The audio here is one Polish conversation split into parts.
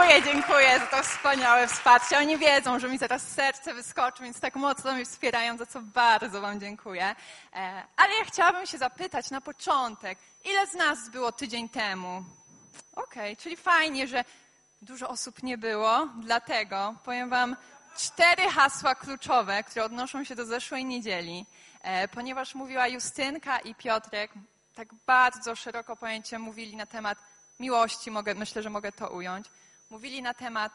Dziękuję, dziękuję za to wspaniałe wsparcie. Oni wiedzą, że mi zaraz serce wyskoczy, więc tak mocno mnie wspierają, za co bardzo Wam dziękuję. E, ale ja chciałabym się zapytać na początek, ile z nas było tydzień temu? Okej, okay, czyli fajnie, że dużo osób nie było, dlatego powiem Wam cztery hasła kluczowe, które odnoszą się do zeszłej niedzieli, e, ponieważ mówiła Justynka i Piotrek, tak bardzo szeroko pojęcie mówili na temat miłości, mogę, myślę, że mogę to ująć. Mówili na temat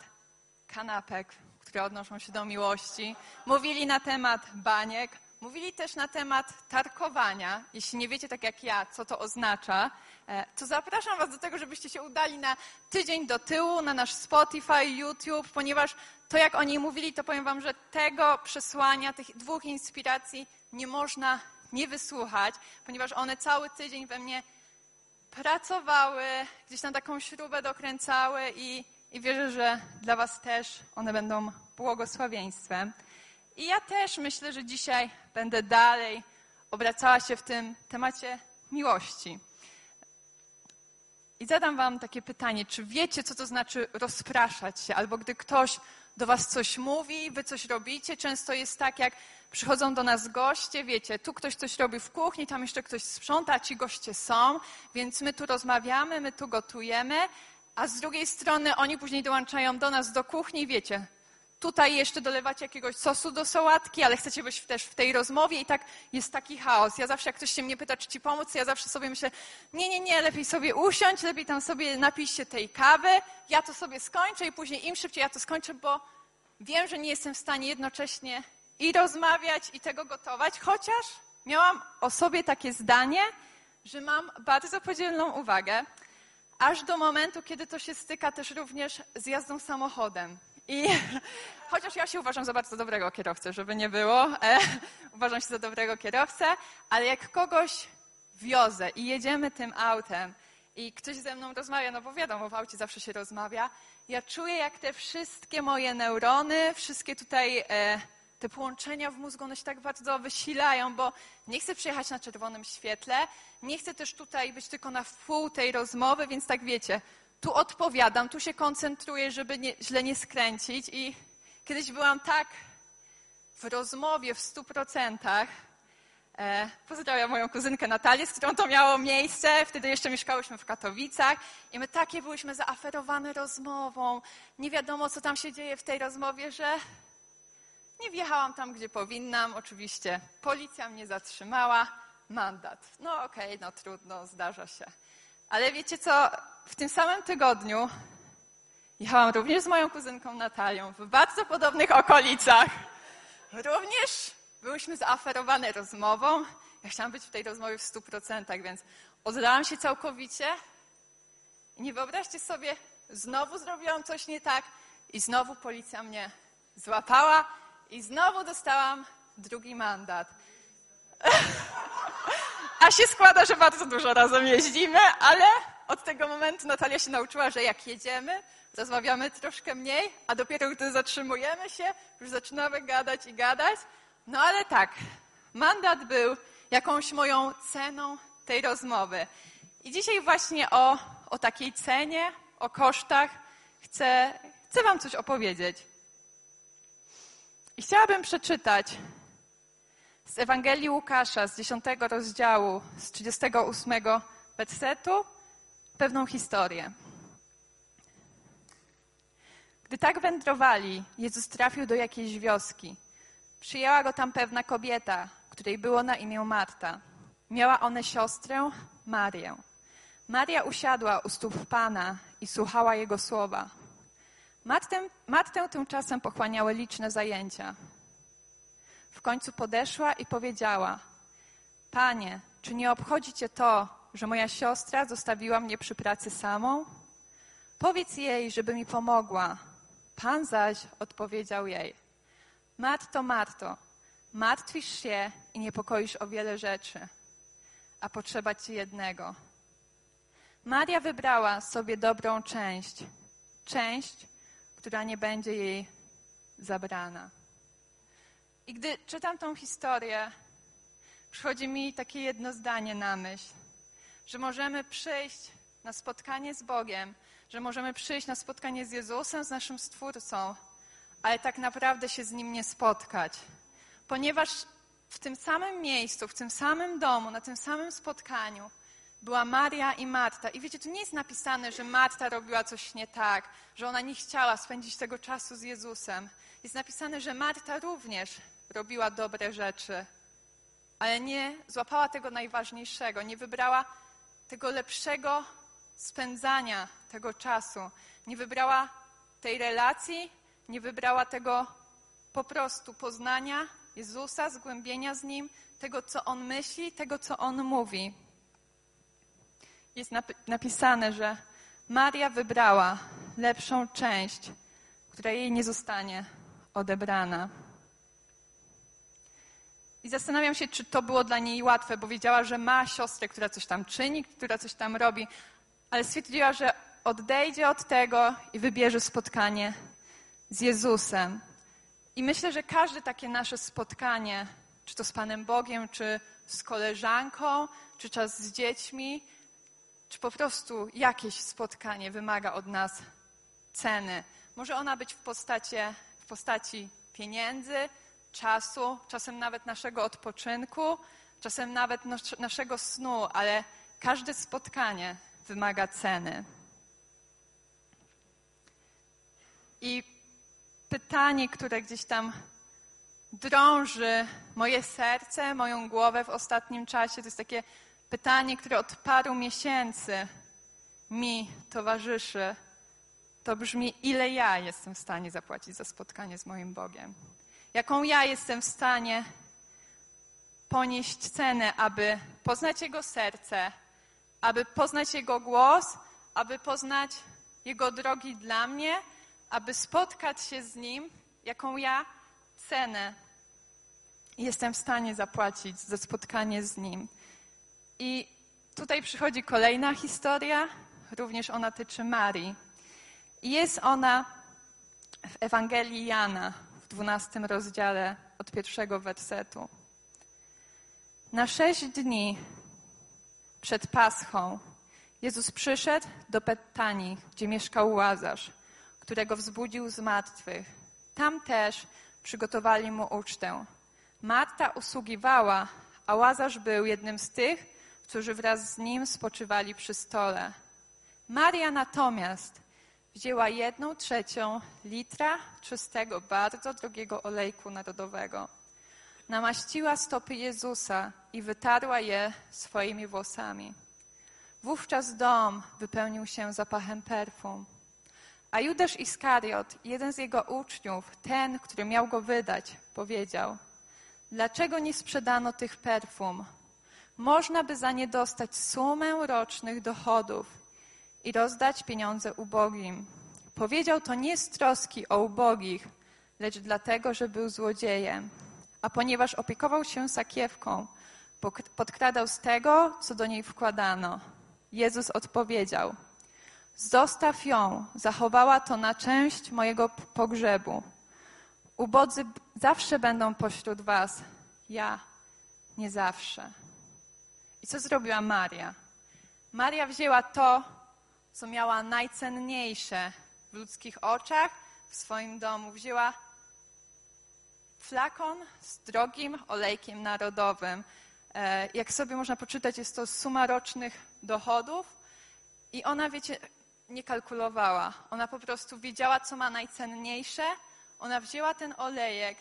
kanapek, które odnoszą się do miłości. Mówili na temat baniek. Mówili też na temat tarkowania. Jeśli nie wiecie, tak jak ja, co to oznacza, e, to zapraszam Was do tego, żebyście się udali na tydzień do tyłu, na nasz Spotify, YouTube, ponieważ to, jak oni mówili, to powiem Wam, że tego przesłania, tych dwóch inspiracji nie można nie wysłuchać, ponieważ one cały tydzień we mnie pracowały, gdzieś tam taką śrubę dokręcały i, i wierzę, że dla Was też one będą błogosławieństwem. I ja też myślę, że dzisiaj będę dalej obracała się w tym temacie miłości. I zadam Wam takie pytanie: czy wiecie, co to znaczy rozpraszać się? Albo gdy ktoś do Was coś mówi, Wy coś robicie, często jest tak, jak przychodzą do nas goście, wiecie, tu ktoś coś robi w kuchni, tam jeszcze ktoś sprząta, ci goście są, więc my tu rozmawiamy, my tu gotujemy, a z drugiej strony oni później dołączają do nas do kuchni, wiecie, tutaj jeszcze dolewacie jakiegoś sosu do sałatki, ale chcecie być też w tej rozmowie i tak jest taki chaos. Ja zawsze, jak ktoś się mnie pyta, czy ci pomóc, ja zawsze sobie myślę, nie, nie, nie, lepiej sobie usiąść, lepiej tam sobie napić się tej kawy, ja to sobie skończę i później im szybciej ja to skończę, bo wiem, że nie jestem w stanie jednocześnie i rozmawiać, i tego gotować, chociaż miałam o sobie takie zdanie, że mam bardzo podzielną uwagę, aż do momentu, kiedy to się styka też również z jazdą samochodem. I chociaż ja się uważam za bardzo dobrego kierowcę, żeby nie było, e, uważam się za dobrego kierowcę, ale jak kogoś wiozę i jedziemy tym autem i ktoś ze mną rozmawia, no bo wiadomo, w aucie zawsze się rozmawia, ja czuję, jak te wszystkie moje neurony, wszystkie tutaj e, te połączenia w mózgu, one się tak bardzo wysilają, bo nie chcę przyjechać na czerwonym świetle, nie chcę też tutaj być tylko na wpół tej rozmowy, więc tak wiecie, tu odpowiadam, tu się koncentruję, żeby nie, źle nie skręcić i kiedyś byłam tak w rozmowie w stu procentach, e, Pozdrawiam moją kuzynkę Natalię, z którą to miało miejsce. Wtedy jeszcze mieszkałyśmy w Katowicach i my takie byłyśmy zaaferowane rozmową. Nie wiadomo, co tam się dzieje w tej rozmowie, że nie wjechałam tam, gdzie powinnam. Oczywiście policja mnie zatrzymała. Mandat. No okej, okay, no trudno, zdarza się. Ale wiecie co? W tym samym tygodniu jechałam również z moją kuzynką Natalią w bardzo podobnych okolicach. Również byłyśmy zaaferowane rozmową. Ja chciałam być w tej rozmowie w stu procentach, więc oddałam się całkowicie. I nie wyobraźcie sobie, znowu zrobiłam coś nie tak i znowu policja mnie złapała i znowu dostałam drugi mandat. A się składa, że bardzo dużo razem jeździmy, ale od tego momentu Natalia się nauczyła, że jak jedziemy, rozmawiamy troszkę mniej, a dopiero gdy zatrzymujemy się, już zaczynamy gadać i gadać. No ale tak, mandat był jakąś moją ceną tej rozmowy. I dzisiaj właśnie o, o takiej cenie, o kosztach chcę, chcę Wam coś opowiedzieć. I chciałabym przeczytać z Ewangelii Łukasza z 10 rozdziału, z 38 wersetu, pewną historię. Gdy tak wędrowali, Jezus trafił do jakiejś wioski. Przyjęła go tam pewna kobieta, której było na imię Marta. Miała one siostrę, Marię. Maria usiadła u stóp Pana i słuchała Jego słowa. Matkę, matkę tymczasem pochłaniały liczne zajęcia. W końcu podeszła i powiedziała: Panie, czy nie obchodzi cię to, że moja siostra zostawiła mnie przy pracy samą? Powiedz jej, żeby mi pomogła. Pan zaś odpowiedział jej: Marto, Marto, martwisz się i niepokoisz o wiele rzeczy, a potrzeba ci jednego. Maria wybrała sobie dobrą część, część, która nie będzie jej zabrana. I gdy czytam tą historię, przychodzi mi takie jedno zdanie na myśl, że możemy przyjść na spotkanie z Bogiem, że możemy przyjść na spotkanie z Jezusem, z naszym Stwórcą, ale tak naprawdę się z Nim nie spotkać. Ponieważ w tym samym miejscu, w tym samym domu, na tym samym spotkaniu była Maria i Marta. I wiecie, tu nie jest napisane, że Marta robiła coś nie tak, że ona nie chciała spędzić tego czasu z Jezusem. Jest napisane, że Marta również robiła dobre rzeczy, ale nie złapała tego najważniejszego, nie wybrała tego lepszego spędzania tego czasu, nie wybrała tej relacji, nie wybrała tego po prostu poznania Jezusa, zgłębienia z Nim, tego, co On myśli, tego, co On mówi. Jest napisane, że Maria wybrała lepszą część, która jej nie zostanie odebrana. I zastanawiam się, czy to było dla niej łatwe, bo wiedziała, że ma siostrę, która coś tam czyni, która coś tam robi, ale stwierdziła, że odejdzie od tego i wybierze spotkanie z Jezusem. I myślę, że każde takie nasze spotkanie, czy to z Panem Bogiem, czy z koleżanką, czy czas z dziećmi, czy po prostu jakieś spotkanie wymaga od nas ceny. Może ona być w postaci, w postaci pieniędzy, czasu, czasem nawet naszego odpoczynku, czasem nawet naszego snu, ale każde spotkanie wymaga ceny. I pytanie, które gdzieś tam drąży moje serce, moją głowę w ostatnim czasie, to jest takie pytanie, które od paru miesięcy mi towarzyszy. To brzmi, ile ja jestem w stanie zapłacić za spotkanie z moim Bogiem? Jaką ja jestem w stanie ponieść cenę, aby poznać Jego serce, aby poznać Jego głos, aby poznać Jego drogi dla mnie, aby spotkać się z Nim, jaką ja cenę jestem w stanie zapłacić za spotkanie z Nim. I tutaj przychodzi kolejna historia, również ona tyczy Marii. I jest ona w Ewangelii Jana w dwunastym rozdziale od pierwszego wersetu. Na sześć dni przed Paschą Jezus przyszedł do Betanii, gdzie mieszkał Łazarz, którego wzbudził z martwych. Tam też przygotowali mu ucztę. Marta usługiwała, a Łazarz był jednym z tych, którzy wraz z nim spoczywali przy stole. Maria natomiast wzięła jedną trzecią litra czystego, bardzo drogiego olejku narodowego. Namaściła stopy Jezusa i wytarła je swoimi włosami. Wówczas dom wypełnił się zapachem perfum. A Judasz Iskariot, jeden z jego uczniów, ten, który miał go wydać, powiedział: Dlaczego nie sprzedano tych perfum? Można by za nie dostać sumę rocznych dochodów i rozdać pieniądze ubogim. Powiedział to nie z troski o ubogich, lecz dlatego, że był złodziejem. A ponieważ opiekował się sakiewką, podkradał z tego, co do niej wkładano. Jezus odpowiedział: Zostaw ją, zachowała to na część mojego pogrzebu. Ubodzy zawsze będą pośród was, ja nie zawsze. I co zrobiła Maria? Maria wzięła to, co miała najcenniejsze w ludzkich oczach, w swoim domu. Wzięła flakon z drogim olejkiem narodowym. E, jak sobie można poczytać, jest to suma rocznych dochodów. I ona, wiecie, nie kalkulowała. Ona po prostu wiedziała, co ma najcenniejsze. Ona wzięła ten olejek,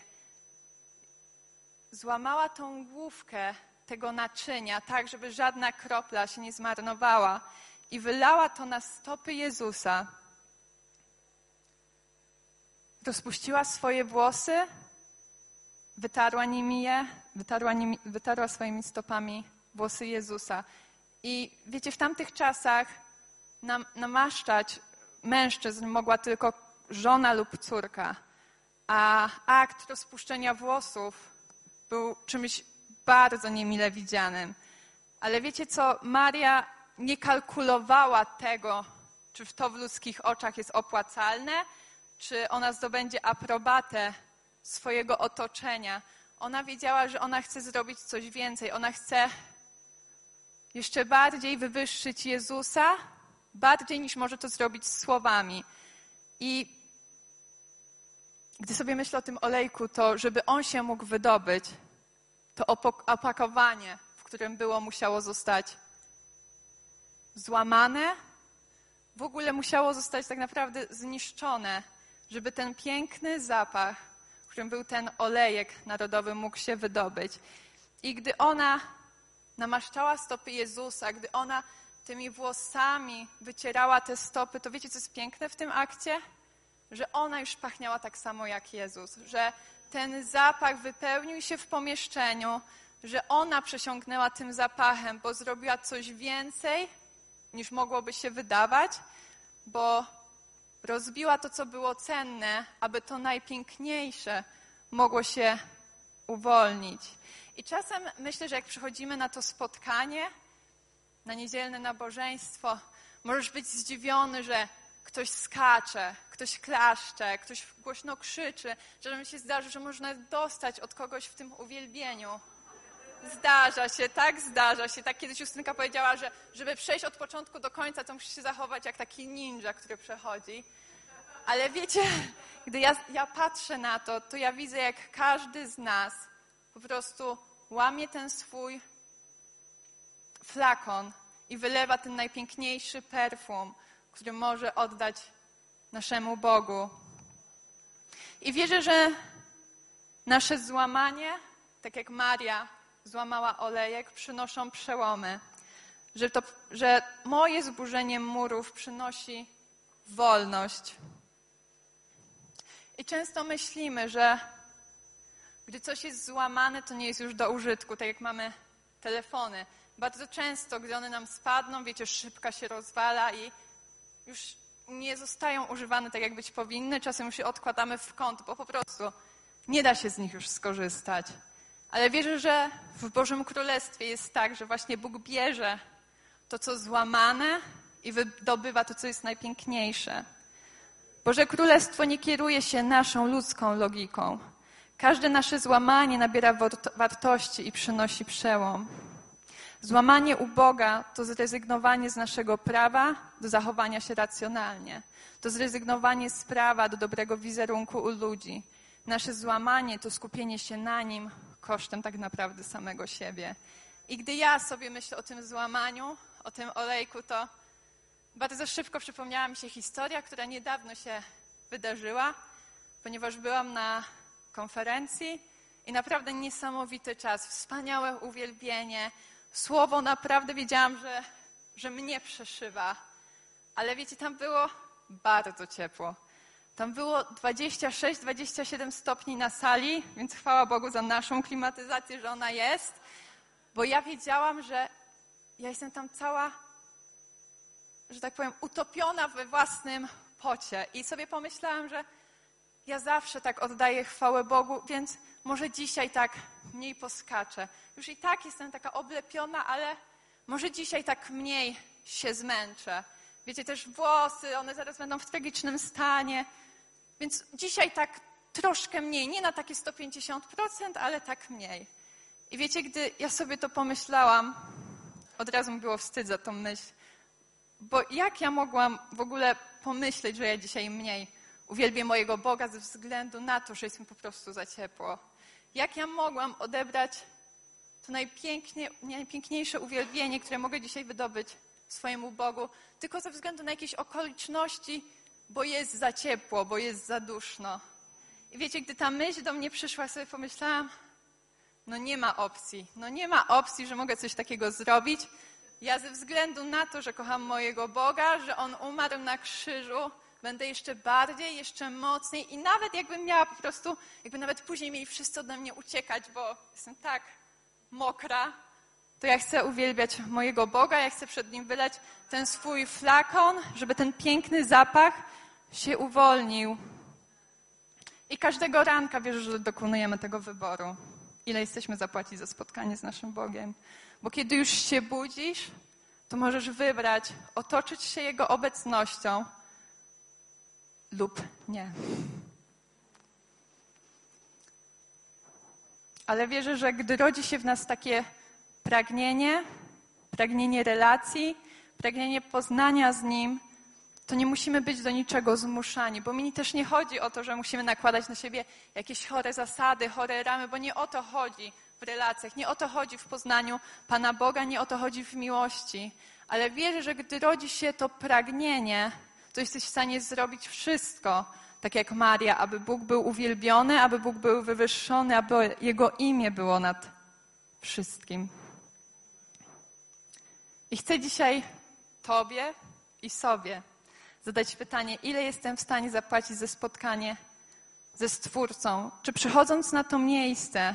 złamała tą główkę tego naczynia, tak, żeby żadna kropla się nie zmarnowała i wylała to na stopy Jezusa. Rozpuściła swoje włosy, wytarła nimi je, wytarła, nimi, wytarła swoimi stopami włosy Jezusa. I wiecie, w tamtych czasach nam, namaszczać mężczyzn mogła tylko żona lub córka, a akt rozpuszczenia włosów był czymś bardzo niemile widzianym. Ale wiecie co? Maria nie kalkulowała tego, czy to w ludzkich oczach jest opłacalne, czy ona zdobędzie aprobatę swojego otoczenia. Ona wiedziała, że ona chce zrobić coś więcej. Ona chce jeszcze bardziej wywyższyć Jezusa, bardziej niż może to zrobić słowami. I gdy sobie myślę o tym olejku, to żeby on się mógł wydobyć, to opakowanie, w którym było, musiało zostać złamane, w ogóle musiało zostać tak naprawdę zniszczone, żeby ten piękny zapach, którym był ten olejek narodowy, mógł się wydobyć. I gdy ona namaszczała stopy Jezusa, gdy ona tymi włosami wycierała te stopy, to wiecie, co jest piękne w tym akcie? Że ona już pachniała tak samo jak Jezus, że ten zapach wypełnił się w pomieszczeniu, że ona przesiąknęła tym zapachem, bo zrobiła coś więcej niż mogłoby się wydawać, bo rozbiła to, co było cenne, aby to najpiękniejsze mogło się uwolnić. I czasem myślę, że jak przychodzimy na to spotkanie, na niedzielne nabożeństwo, możesz być zdziwiony, że ktoś skacze, ktoś klaszcze, ktoś głośno krzyczy, mi się zdarzy, że można dostać od kogoś w tym uwielbieniu. Zdarza się, tak zdarza się. Tak kiedyś Justynka powiedziała, że żeby przejść od początku do końca, to musisz się zachować jak taki ninja, który przechodzi. Ale wiecie, gdy ja, ja patrzę na to, to ja widzę, jak każdy z nas po prostu łamie ten swój flakon i wylewa ten najpiękniejszy perfum, który może oddać naszemu Bogu. I wierzę, że nasze złamanie, tak jak Maria złamała olejek, przynoszą przełomy. Że, to, że moje zburzenie murów przynosi wolność. I często myślimy, że gdy coś jest złamane, to nie jest już do użytku, tak jak mamy telefony. Bardzo często, gdy one nam spadną, wiecie, szybka się rozwala i już nie zostają używane tak, jak być powinny. Czasem już odkładamy w kąt, bo po prostu nie da się z nich już skorzystać. Ale wierzę, że w Bożym Królestwie jest tak, że właśnie Bóg bierze to, co złamane i wydobywa to, co jest najpiękniejsze. Boże Królestwo nie kieruje się naszą ludzką logiką. Każde nasze złamanie nabiera wartości i przynosi przełom. Złamanie u Boga to zrezygnowanie z naszego prawa do zachowania się racjonalnie. To zrezygnowanie z prawa do dobrego wizerunku u ludzi. Nasze złamanie to skupienie się na nim kosztem tak naprawdę samego siebie. I gdy ja sobie myślę o tym złamaniu, o tym olejku, to bardzo szybko przypomniała mi się historia, która niedawno się wydarzyła, ponieważ byłam na konferencji i naprawdę niesamowity czas, wspaniałe uwielbienie. Słowo naprawdę wiedziałam, że, że mnie przeszywa. Ale wiecie, tam było bardzo ciepło. Tam było 26-27 stopni na sali, więc chwała Bogu za naszą klimatyzację, że ona jest, bo ja wiedziałam, że ja jestem tam cała, że tak powiem, utopiona we własnym pocie. I sobie pomyślałam, że ja zawsze tak oddaję chwałę Bogu, więc może dzisiaj tak mniej poskaczę. Już i tak jestem taka oblepiona, ale może dzisiaj tak mniej się zmęczę. Wiecie, też włosy, one zaraz będą w tragicznym stanie. Więc dzisiaj tak troszkę mniej, nie na takie 150%, ale tak mniej. I wiecie, gdy ja sobie to pomyślałam, od razu mi było wstyd za tą myśl, bo jak ja mogłam w ogóle pomyśleć, że ja dzisiaj mniej uwielbię mojego Boga ze względu na to, że jest mi po prostu za ciepło? Jak ja mogłam odebrać to najpiękniejsze uwielbienie, które mogę dzisiaj wydobyć swojemu Bogu, tylko ze względu na jakieś okoliczności, bo jest za ciepło, bo jest za duszno. I wiecie, gdy ta myśl do mnie przyszła, sobie pomyślałam, no nie ma opcji, no nie ma opcji, że mogę coś takiego zrobić. Ja ze względu na to, że kocham mojego Boga, że On umarł na krzyżu, będę jeszcze bardziej, jeszcze mocniej i nawet jakbym miała po prostu, jakby nawet później mieli wszyscy ode mnie uciekać, bo jestem tak mokra, to ja chcę uwielbiać mojego Boga, ja chcę przed Nim wylać ten swój flakon, żeby ten piękny zapach się uwolnił. I każdego ranka wierzę, że dokonujemy tego wyboru. Ile jesteśmy zapłacić za spotkanie z naszym Bogiem. Bo kiedy już się budzisz, to możesz wybrać otoczyć się Jego obecnością lub nie. Ale wierzę, że gdy rodzi się w nas takie pragnienie, pragnienie relacji, pragnienie poznania z Nim, to nie musimy być do niczego zmuszani, bo mi też nie chodzi o to, że musimy nakładać na siebie jakieś chore zasady, chore ramy, bo nie o to chodzi w relacjach, nie o to chodzi w poznaniu Pana Boga, nie o to chodzi w miłości. Ale wierzę, że gdy rodzi się to pragnienie, to jesteś w stanie zrobić wszystko, tak jak Maria, aby Bóg był uwielbiony, aby Bóg był wywyższony, aby Jego imię było nad wszystkim. I chcę dzisiaj Tobie i sobie zadać pytanie, ile jestem w stanie zapłacić za spotkanie ze Stwórcą? Czy przychodząc na to miejsce,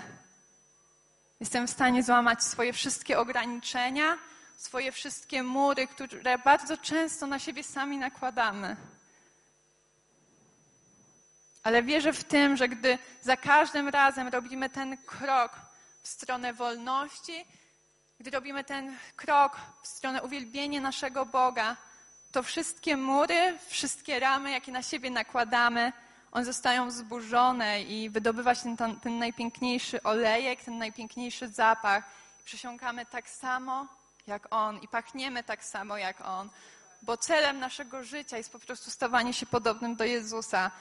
jestem w stanie złamać swoje wszystkie ograniczenia, swoje wszystkie mury, które bardzo często na siebie sami nakładamy? Ale wierzę w tym, że gdy za każdym razem robimy ten krok w stronę wolności, gdy robimy ten krok w stronę uwielbienia naszego Boga, to wszystkie mury, wszystkie ramy, jakie na siebie nakładamy, one zostają zburzone i wydobywa się ten, ten najpiękniejszy olejek, ten najpiękniejszy zapach. I przesiąkamy tak samo jak On i pachniemy tak samo jak On, bo celem naszego życia jest po prostu stawanie się podobnym do Jezusa,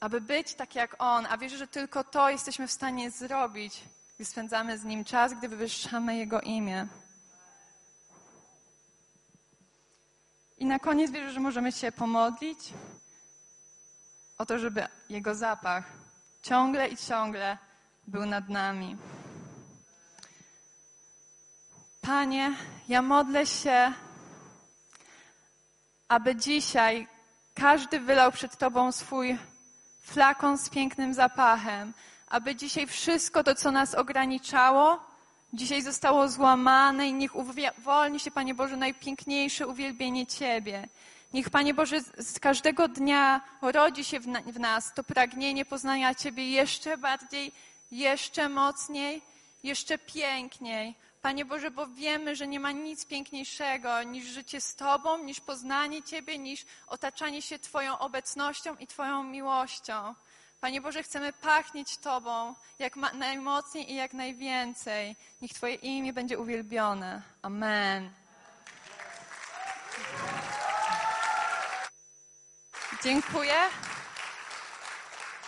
aby być tak jak On. A wierzę, że tylko to jesteśmy w stanie zrobić, gdy spędzamy z Nim czas, gdy wywyższamy Jego imię. I na koniec wierzę, że możemy się pomodlić o to, żeby Jego zapach ciągle i ciągle był nad nami. Panie, ja modlę się, aby dzisiaj każdy wylał przed Tobą swój flakon z pięknym zapachem, aby dzisiaj wszystko to, co nas ograniczało, dzisiaj zostało złamane i niech uwolni się, Panie Boże, najpiękniejsze uwielbienie Ciebie. Niech, Panie Boże, z każdego dnia rodzi się w, w nas to pragnienie poznania Ciebie jeszcze bardziej, jeszcze mocniej, jeszcze piękniej. Panie Boże, bo wiemy, że nie ma nic piękniejszego niż życie z Tobą, niż poznanie Ciebie, niż otaczanie się Twoją obecnością i Twoją miłością. Panie Boże, chcemy pachnieć Tobą jak najmocniej i jak najwięcej. Niech Twoje imię będzie uwielbione. Amen. Dziękuję.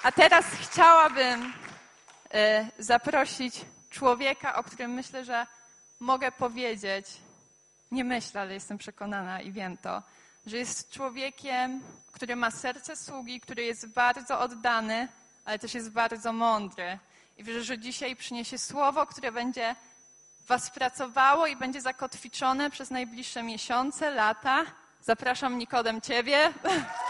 A teraz chciałabym y, zaprosić człowieka, o którym myślę, że mogę powiedzieć, nie myślę, ale jestem przekonana i wiem to, że jest człowiekiem, który ma serce sługi, który jest bardzo oddany, ale też jest bardzo mądry. I wierzę, że dzisiaj przyniesie słowo, które będzie Was pracowało i będzie zakotwiczone przez najbliższe miesiące, lata. Zapraszam Nikodem Ciebie.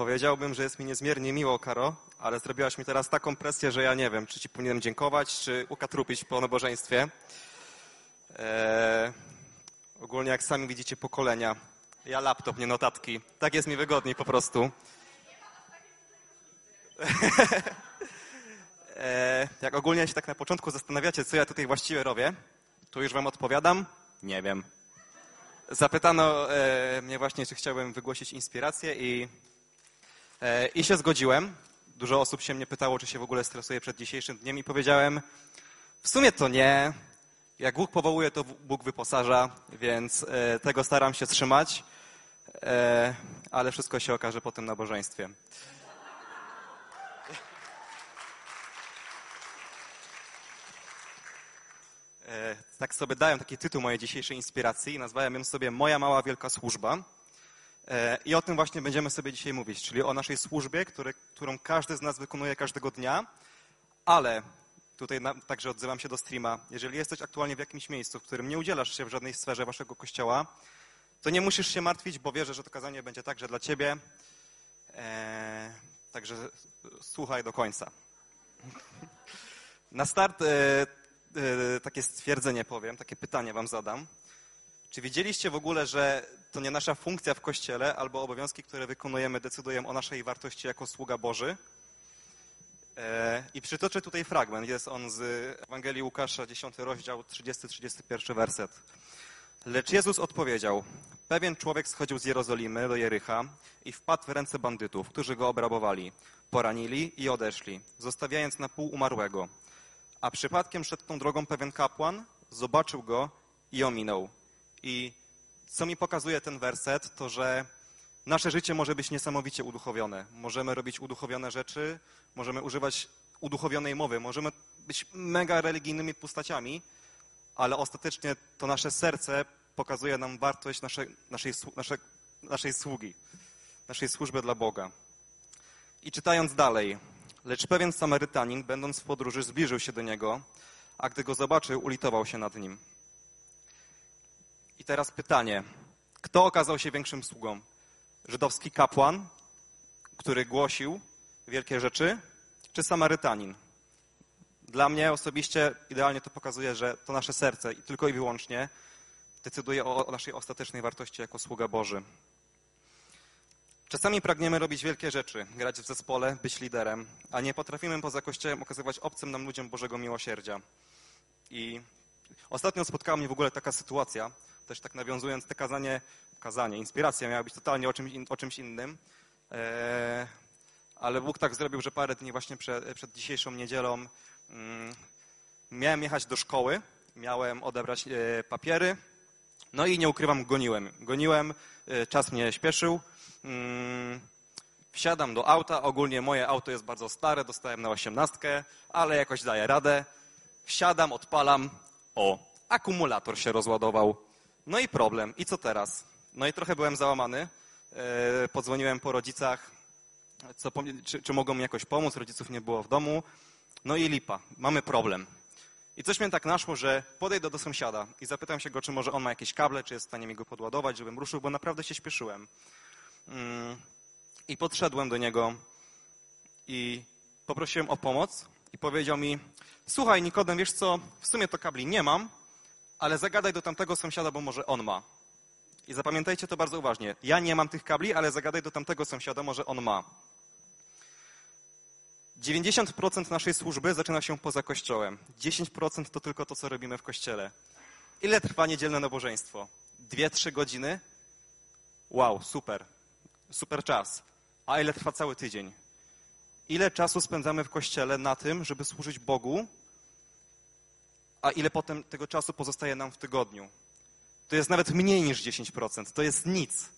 Powiedziałbym, że jest mi niezmiernie miło, Karo, ale zrobiłaś mi teraz taką presję, że ja nie wiem, czy ci powinienem dziękować, czy ukatrupić po nabożeństwie. Eee, ogólnie, jak sami widzicie, pokolenia. Ja laptop, nie notatki. Tak jest mi wygodniej po prostu. eee, jak ogólnie się tak na początku zastanawiacie, co ja tutaj właściwie robię, to już wam odpowiadam. Nie wiem. Zapytano e, mnie właśnie, czy chciałbym wygłosić inspirację i I się zgodziłem. Dużo osób się mnie pytało, czy się w ogóle stresuję przed dzisiejszym dniem i powiedziałem, w sumie to nie. Jak Bóg powołuje, to Bóg wyposaża, więc e, tego staram się trzymać, e, ale wszystko się okaże po tym nabożeństwie. Tak sobie dałem taki tytuł mojej dzisiejszej inspiracji i nazwałem ją sobie Moja mała wielka służba. E, I o tym właśnie będziemy sobie dzisiaj mówić, czyli o naszej służbie, który, którą każdy z nas wykonuje każdego dnia, ale tutaj na, także odzywam się do streama. Jeżeli jesteś aktualnie w jakimś miejscu, w którym nie udzielasz się w żadnej sferze waszego kościoła, to nie musisz się martwić, bo wierzę, że to kazanie będzie także dla ciebie. E, także słuchaj do końca. Na start e, e, takie stwierdzenie powiem, takie pytanie wam zadam. Czy wiedzieliście w ogóle, że to nie nasza funkcja w Kościele albo obowiązki, które wykonujemy, decydują o naszej wartości jako sługa Boży? E, I przytoczę tutaj fragment. Jest on z Ewangelii Łukasza, 10 rozdział, 30-31 werset. Lecz Jezus odpowiedział, pewien człowiek schodził z Jerozolimy do Jericha i wpadł w ręce bandytów, którzy go obrabowali, poranili i odeszli, zostawiając na pół umarłego. A przypadkiem szedł tą drogą pewien kapłan, zobaczył go i ominął. I co mi pokazuje ten werset, to że nasze życie może być niesamowicie uduchowione. Możemy robić uduchowione rzeczy, możemy używać uduchowionej mowy, możemy być mega religijnymi postaciami, ale ostatecznie to nasze serce pokazuje nam wartość naszej, naszej, naszej sługi, naszej służby dla Boga. I czytając dalej, lecz pewien Samarytanin, będąc w podróży, zbliżył się do niego, a gdy go zobaczył, ulitował się nad nim. I teraz pytanie, kto okazał się większym sługą? Żydowski kapłan, który głosił wielkie rzeczy, czy Samarytanin? Dla mnie osobiście idealnie to pokazuje, że to nasze serce i tylko i wyłącznie decyduje o, naszej ostatecznej wartości jako sługa Boży. Czasami pragniemy robić wielkie rzeczy, grać w zespole, być liderem, a nie potrafimy poza Kościołem okazywać obcym nam ludziom Bożego miłosierdzia. I ostatnio spotkała mnie w ogóle taka sytuacja, też tak nawiązując te kazanie, kazanie, inspiracja miała być totalnie o czymś, o czymś innym, eee, ale Bóg tak zrobił, że parę dni właśnie przed, przed dzisiejszą niedzielą mm, miałem jechać do szkoły, miałem odebrać e, papiery, no i nie ukrywam, goniłem. Goniłem, e, czas mnie śpieszył. Mm, wsiadam do auta, ogólnie moje auto jest bardzo stare, dostałem na osiemnastkę, ale jakoś daję radę. Wsiadam, odpalam, o, akumulator się rozładował. No i problem. I co teraz? No i trochę byłem załamany. E, podzwoniłem po rodzicach, co, czy, czy mogą mi jakoś pomóc. Rodziców nie było w domu. No i lipa. Mamy problem. I coś mnie tak naszło, że podejdę do sąsiada i zapytam się go, czy może on ma jakieś kable, czy jest w stanie mi go podładować, żebym ruszył, bo naprawdę się śpieszyłem. Mm, I podszedłem do niego i poprosiłem o pomoc i powiedział mi, słuchaj Nikodem, wiesz co, w sumie to kabli nie mam, ale zagadaj do tamtego sąsiada, bo może on ma. I zapamiętajcie to bardzo uważnie. Ja nie mam tych kabli, ale zagadaj do tamtego sąsiada, może on ma. 90% naszej służby zaczyna się poza kościołem. 10% to tylko to, co robimy w kościele. Ile trwa niedzielne nabożeństwo? Dwie, trzy godziny? Wow, super. Super czas. A ile trwa cały tydzień? Ile czasu spędzamy w kościele na tym, żeby służyć Bogu, a ile potem tego czasu pozostaje nam w tygodniu? To jest nawet mniej niż 10%. To jest nic.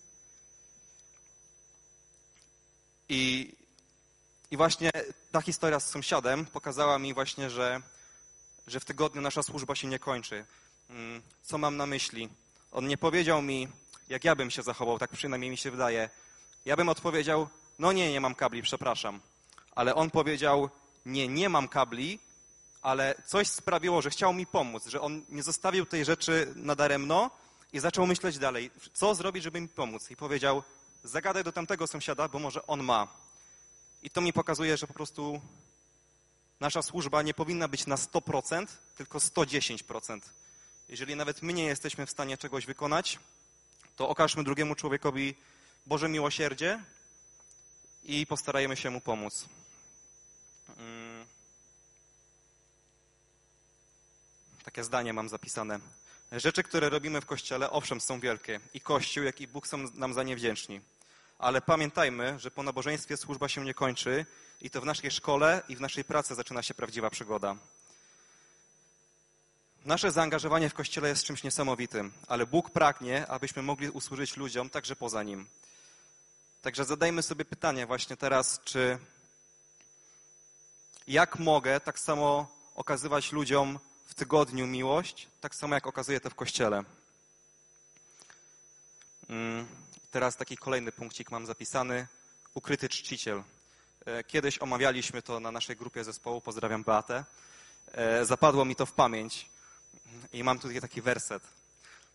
I i właśnie ta historia z sąsiadem pokazała mi właśnie, że, że w tygodniu nasza służba się nie kończy. Mm, co mam na myśli? On nie powiedział mi, jak ja bym się zachował, tak przynajmniej mi się wydaje. Ja bym odpowiedział, no nie, nie mam kabli, przepraszam. Ale on powiedział, nie, nie mam kabli, ale coś sprawiło, że chciał mi pomóc, że on nie zostawił tej rzeczy nadaremno i zaczął myśleć dalej, co zrobić, żeby mi pomóc. I powiedział, zagadaj do tamtego sąsiada, bo może on ma. I to mi pokazuje, że po prostu nasza służba nie powinna być na 100%, tylko 110%. Jeżeli nawet my nie jesteśmy w stanie czegoś wykonać, to okażmy drugiemu człowiekowi Boże miłosierdzie i postarajmy się mu pomóc. Takie zdanie mam zapisane. Rzeczy, które robimy w Kościele, owszem, są wielkie. I Kościół, jak i Bóg są nam za nie wdzięczni ale pamiętajmy, że po nabożeństwie służba się nie kończy i to w naszej szkole i w naszej pracy zaczyna się prawdziwa przygoda. Nasze zaangażowanie w Kościele jest czymś niesamowitym, ale Bóg pragnie, abyśmy mogli usłużyć ludziom także poza Nim. Także zadajmy sobie pytanie właśnie teraz, czy jak mogę tak samo okazywać ludziom w tygodniu miłość, tak samo jak okazuję to w Kościele. Mm. Teraz taki kolejny punkcik mam zapisany. Ukryty czciciel. E, kiedyś omawialiśmy to na naszej grupie zespołu. Pozdrawiam Beatę. E, zapadło mi to w pamięć i mam tutaj taki werset.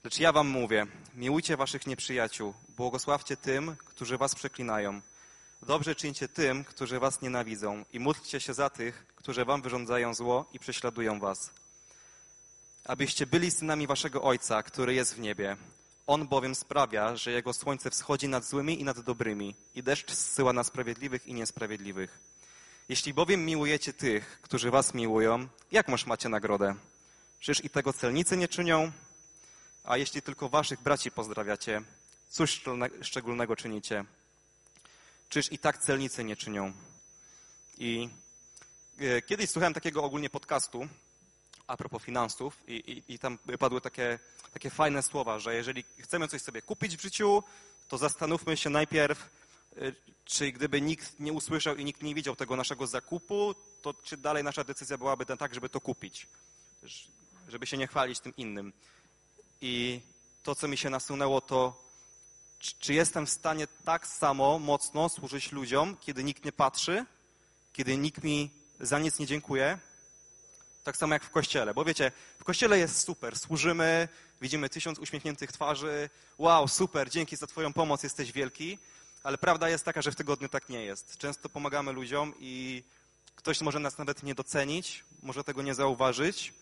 Lecz ja wam mówię, miłujcie waszych nieprzyjaciół, błogosławcie tym, którzy was przeklinają. Dobrze czyńcie tym, którzy was nienawidzą i módlcie się za tych, którzy wam wyrządzają zło i prześladują was. Abyście byli synami waszego Ojca, który jest w niebie. On bowiem sprawia, że jego słońce wschodzi nad złymi i nad dobrymi i deszcz zsyła na sprawiedliwych i niesprawiedliwych. Jeśli bowiem miłujecie tych, którzy was miłują, jak masz macie nagrodę? Czyż i tego celnicy nie czynią? A jeśli tylko waszych braci pozdrawiacie, cóż szczególnego czynicie? Czyż i tak celnicy nie czynią? I e, kiedyś słuchałem takiego ogólnie podcastu a propos finansów i, i, i tam padły takie, takie fajne słowa, że jeżeli chcemy coś sobie kupić w życiu, to zastanówmy się najpierw, e, czy gdyby nikt nie usłyszał i nikt nie widział tego naszego zakupu, to czy dalej nasza decyzja byłaby tak, żeby to kupić, żeby się nie chwalić tym innym. I to, co mi się nasunęło, to czy jestem w stanie tak samo mocno służyć ludziom, kiedy nikt nie patrzy, kiedy nikt mi za nic nie dziękuje, tak samo jak w kościele. Bo wiecie, w kościele jest super, służymy, widzimy tysiąc uśmiechniętych twarzy, wow, super, dzięki za Twoją pomoc, jesteś wielki, ale prawda jest taka, że w tygodniu tak nie jest. Często pomagamy ludziom i ktoś może nas nawet nie docenić, może tego nie zauważyć.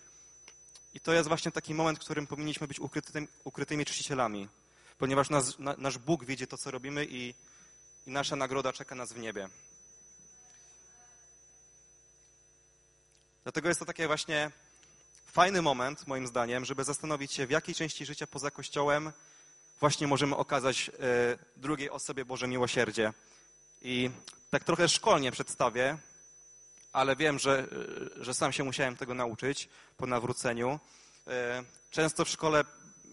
I to jest właśnie taki moment, w którym powinniśmy być ukrytymi, ukrytymi czcicielami, ponieważ nas, na, nasz Bóg widzi to, co robimy i, i nasza nagroda czeka nas w niebie. Dlatego jest to takie właśnie fajny moment, moim zdaniem, żeby zastanowić się, w jakiej części życia poza Kościołem właśnie możemy okazać e, drugiej osobie Boże miłosierdzie. I tak trochę szkolnie przedstawię, ale wiem, że, e, że sam się musiałem tego nauczyć po nawróceniu. E, Często w szkole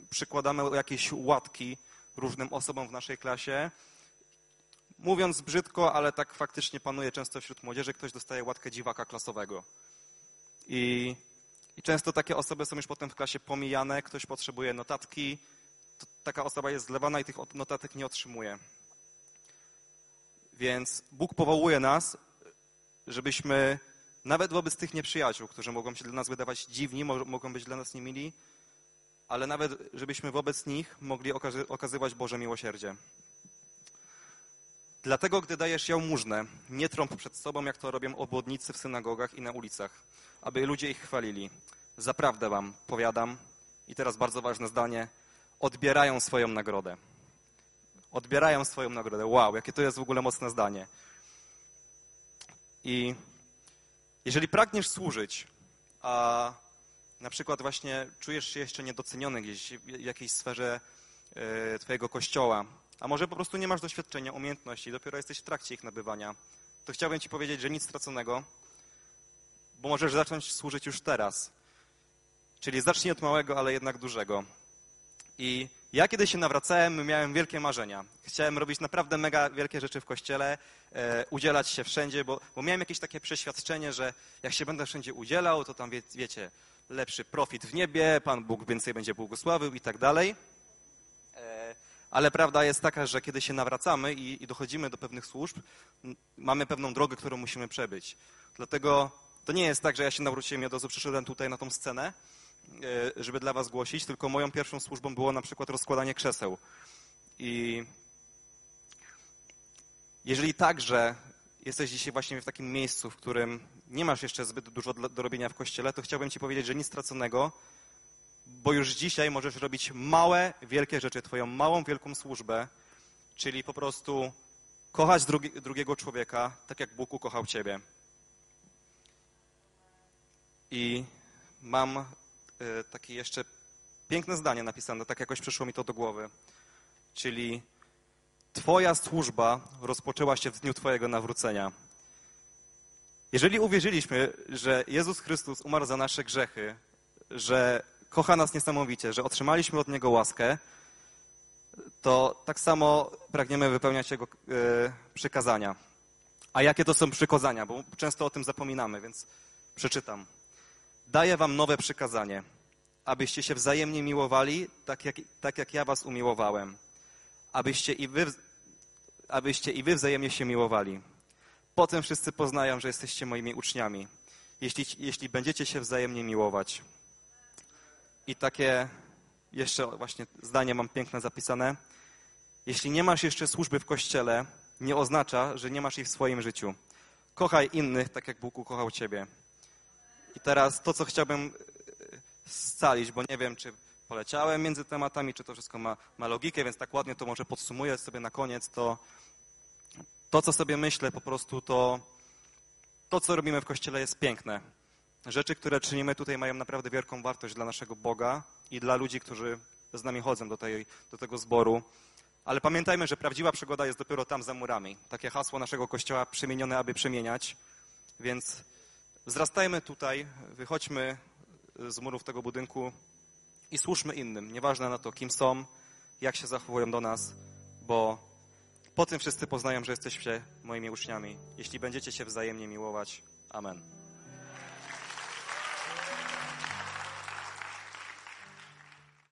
przykładamy jakieś łatki różnym osobom w naszej klasie. Mówiąc brzydko, ale tak faktycznie panuje często wśród młodzieży, ktoś dostaje łatkę dziwaka klasowego. I, I często takie osoby są już potem w klasie pomijane, ktoś potrzebuje notatki, taka osoba jest zlewana i tych notatek nie otrzymuje. Więc Bóg powołuje nas, żebyśmy nawet wobec tych nieprzyjaciół, którzy mogą się dla nas wydawać dziwni, mo- mogą być dla nas niemili, ale nawet żebyśmy wobec nich mogli okazy- okazywać Boże miłosierdzie. Dlatego, gdy dajesz jałmużnę, nie trąb przed sobą, jak to robią obłodnicy w synagogach i na ulicach, aby ludzie ich chwalili. Zaprawdę wam powiadam, i teraz bardzo ważne zdanie, odbierają swoją nagrodę. Odbierają swoją nagrodę. Wow, jakie to jest w ogóle mocne zdanie. I jeżeli pragniesz służyć, a na przykład właśnie czujesz się jeszcze niedoceniony gdzieś w jakiejś sferze e, twojego kościoła, a może po prostu nie masz doświadczenia, umiejętności, dopiero jesteś w trakcie ich nabywania, to chciałbym ci powiedzieć, że nic straconego, bo możesz zacząć służyć już teraz. Czyli zacznij od małego, ale jednak dużego. I ja kiedy się nawracałem, miałem wielkie marzenia. Chciałem robić naprawdę mega wielkie rzeczy w kościele, e, udzielać się wszędzie, bo, bo miałem jakieś takie przeświadczenie, że jak się będę wszędzie udzielał, to tam wie, wiecie, lepszy profit w niebie, Pan Bóg więcej będzie błogosławił i tak dalej. E, Ale prawda jest taka, że kiedy się nawracamy i, i dochodzimy do pewnych służb, mamy pewną drogę, którą musimy przebyć. Dlatego to nie jest tak, że ja się nawróciłem i od razu przyszedłem tutaj na tą scenę, e, żeby dla was głosić, tylko moją pierwszą służbą było na przykład rozkładanie krzeseł. I jeżeli także jesteś dzisiaj właśnie w takim miejscu, w którym nie masz jeszcze zbyt dużo do robienia w kościele, to chciałbym ci powiedzieć, że nic straconego, bo już dzisiaj możesz robić małe, wielkie rzeczy, twoją małą, wielką służbę, czyli po prostu kochać drugi, drugiego człowieka, tak jak Bóg ukochał ciebie. I mam e, takie jeszcze piękne zdanie napisane, tak jakoś przyszło mi to do głowy. Czyli Twoja służba rozpoczęła się w dniu Twojego nawrócenia. Jeżeli uwierzyliśmy, że Jezus Chrystus umarł za nasze grzechy, że kocha nas niesamowicie, że otrzymaliśmy od Niego łaskę, to tak samo pragniemy wypełniać Jego e, przykazania. A jakie to są przykazania? Bo często o tym zapominamy, więc przeczytam. Daję wam nowe przykazanie, abyście się wzajemnie miłowali, tak jak, tak jak ja was umiłowałem. Abyście i, wy, abyście i wy wzajemnie się miłowali. Potem wszyscy poznają, że jesteście moimi uczniami, jeśli, jeśli będziecie się wzajemnie miłować. I takie jeszcze właśnie zdanie mam piękne zapisane. Jeśli nie masz jeszcze służby w kościele, nie oznacza, że nie masz ich w swoim życiu. Kochaj innych tak, jak Bóg ukochał ciebie. I teraz to, co chciałbym e, scalić, bo nie wiem, czy poleciałem między tematami, czy to wszystko ma, ma logikę, więc tak ładnie to może podsumuję sobie na koniec, to to, co sobie myślę po prostu, to to, co robimy w Kościele jest piękne. Rzeczy, które czynimy tutaj mają naprawdę wielką wartość dla naszego Boga i dla ludzi, którzy z nami chodzą do, tej, do tego zboru. Ale pamiętajmy, że prawdziwa przygoda jest dopiero tam za murami. Takie hasło naszego Kościoła przemienione, aby przemieniać. Więc wzrastajmy tutaj, wychodźmy z murów tego budynku i służmy innym. Nieważne na to, kim są, jak się zachowują do nas, bo po tym wszyscy poznają, że jesteście moimi uczniami, jeśli będziecie się wzajemnie miłować. Amen.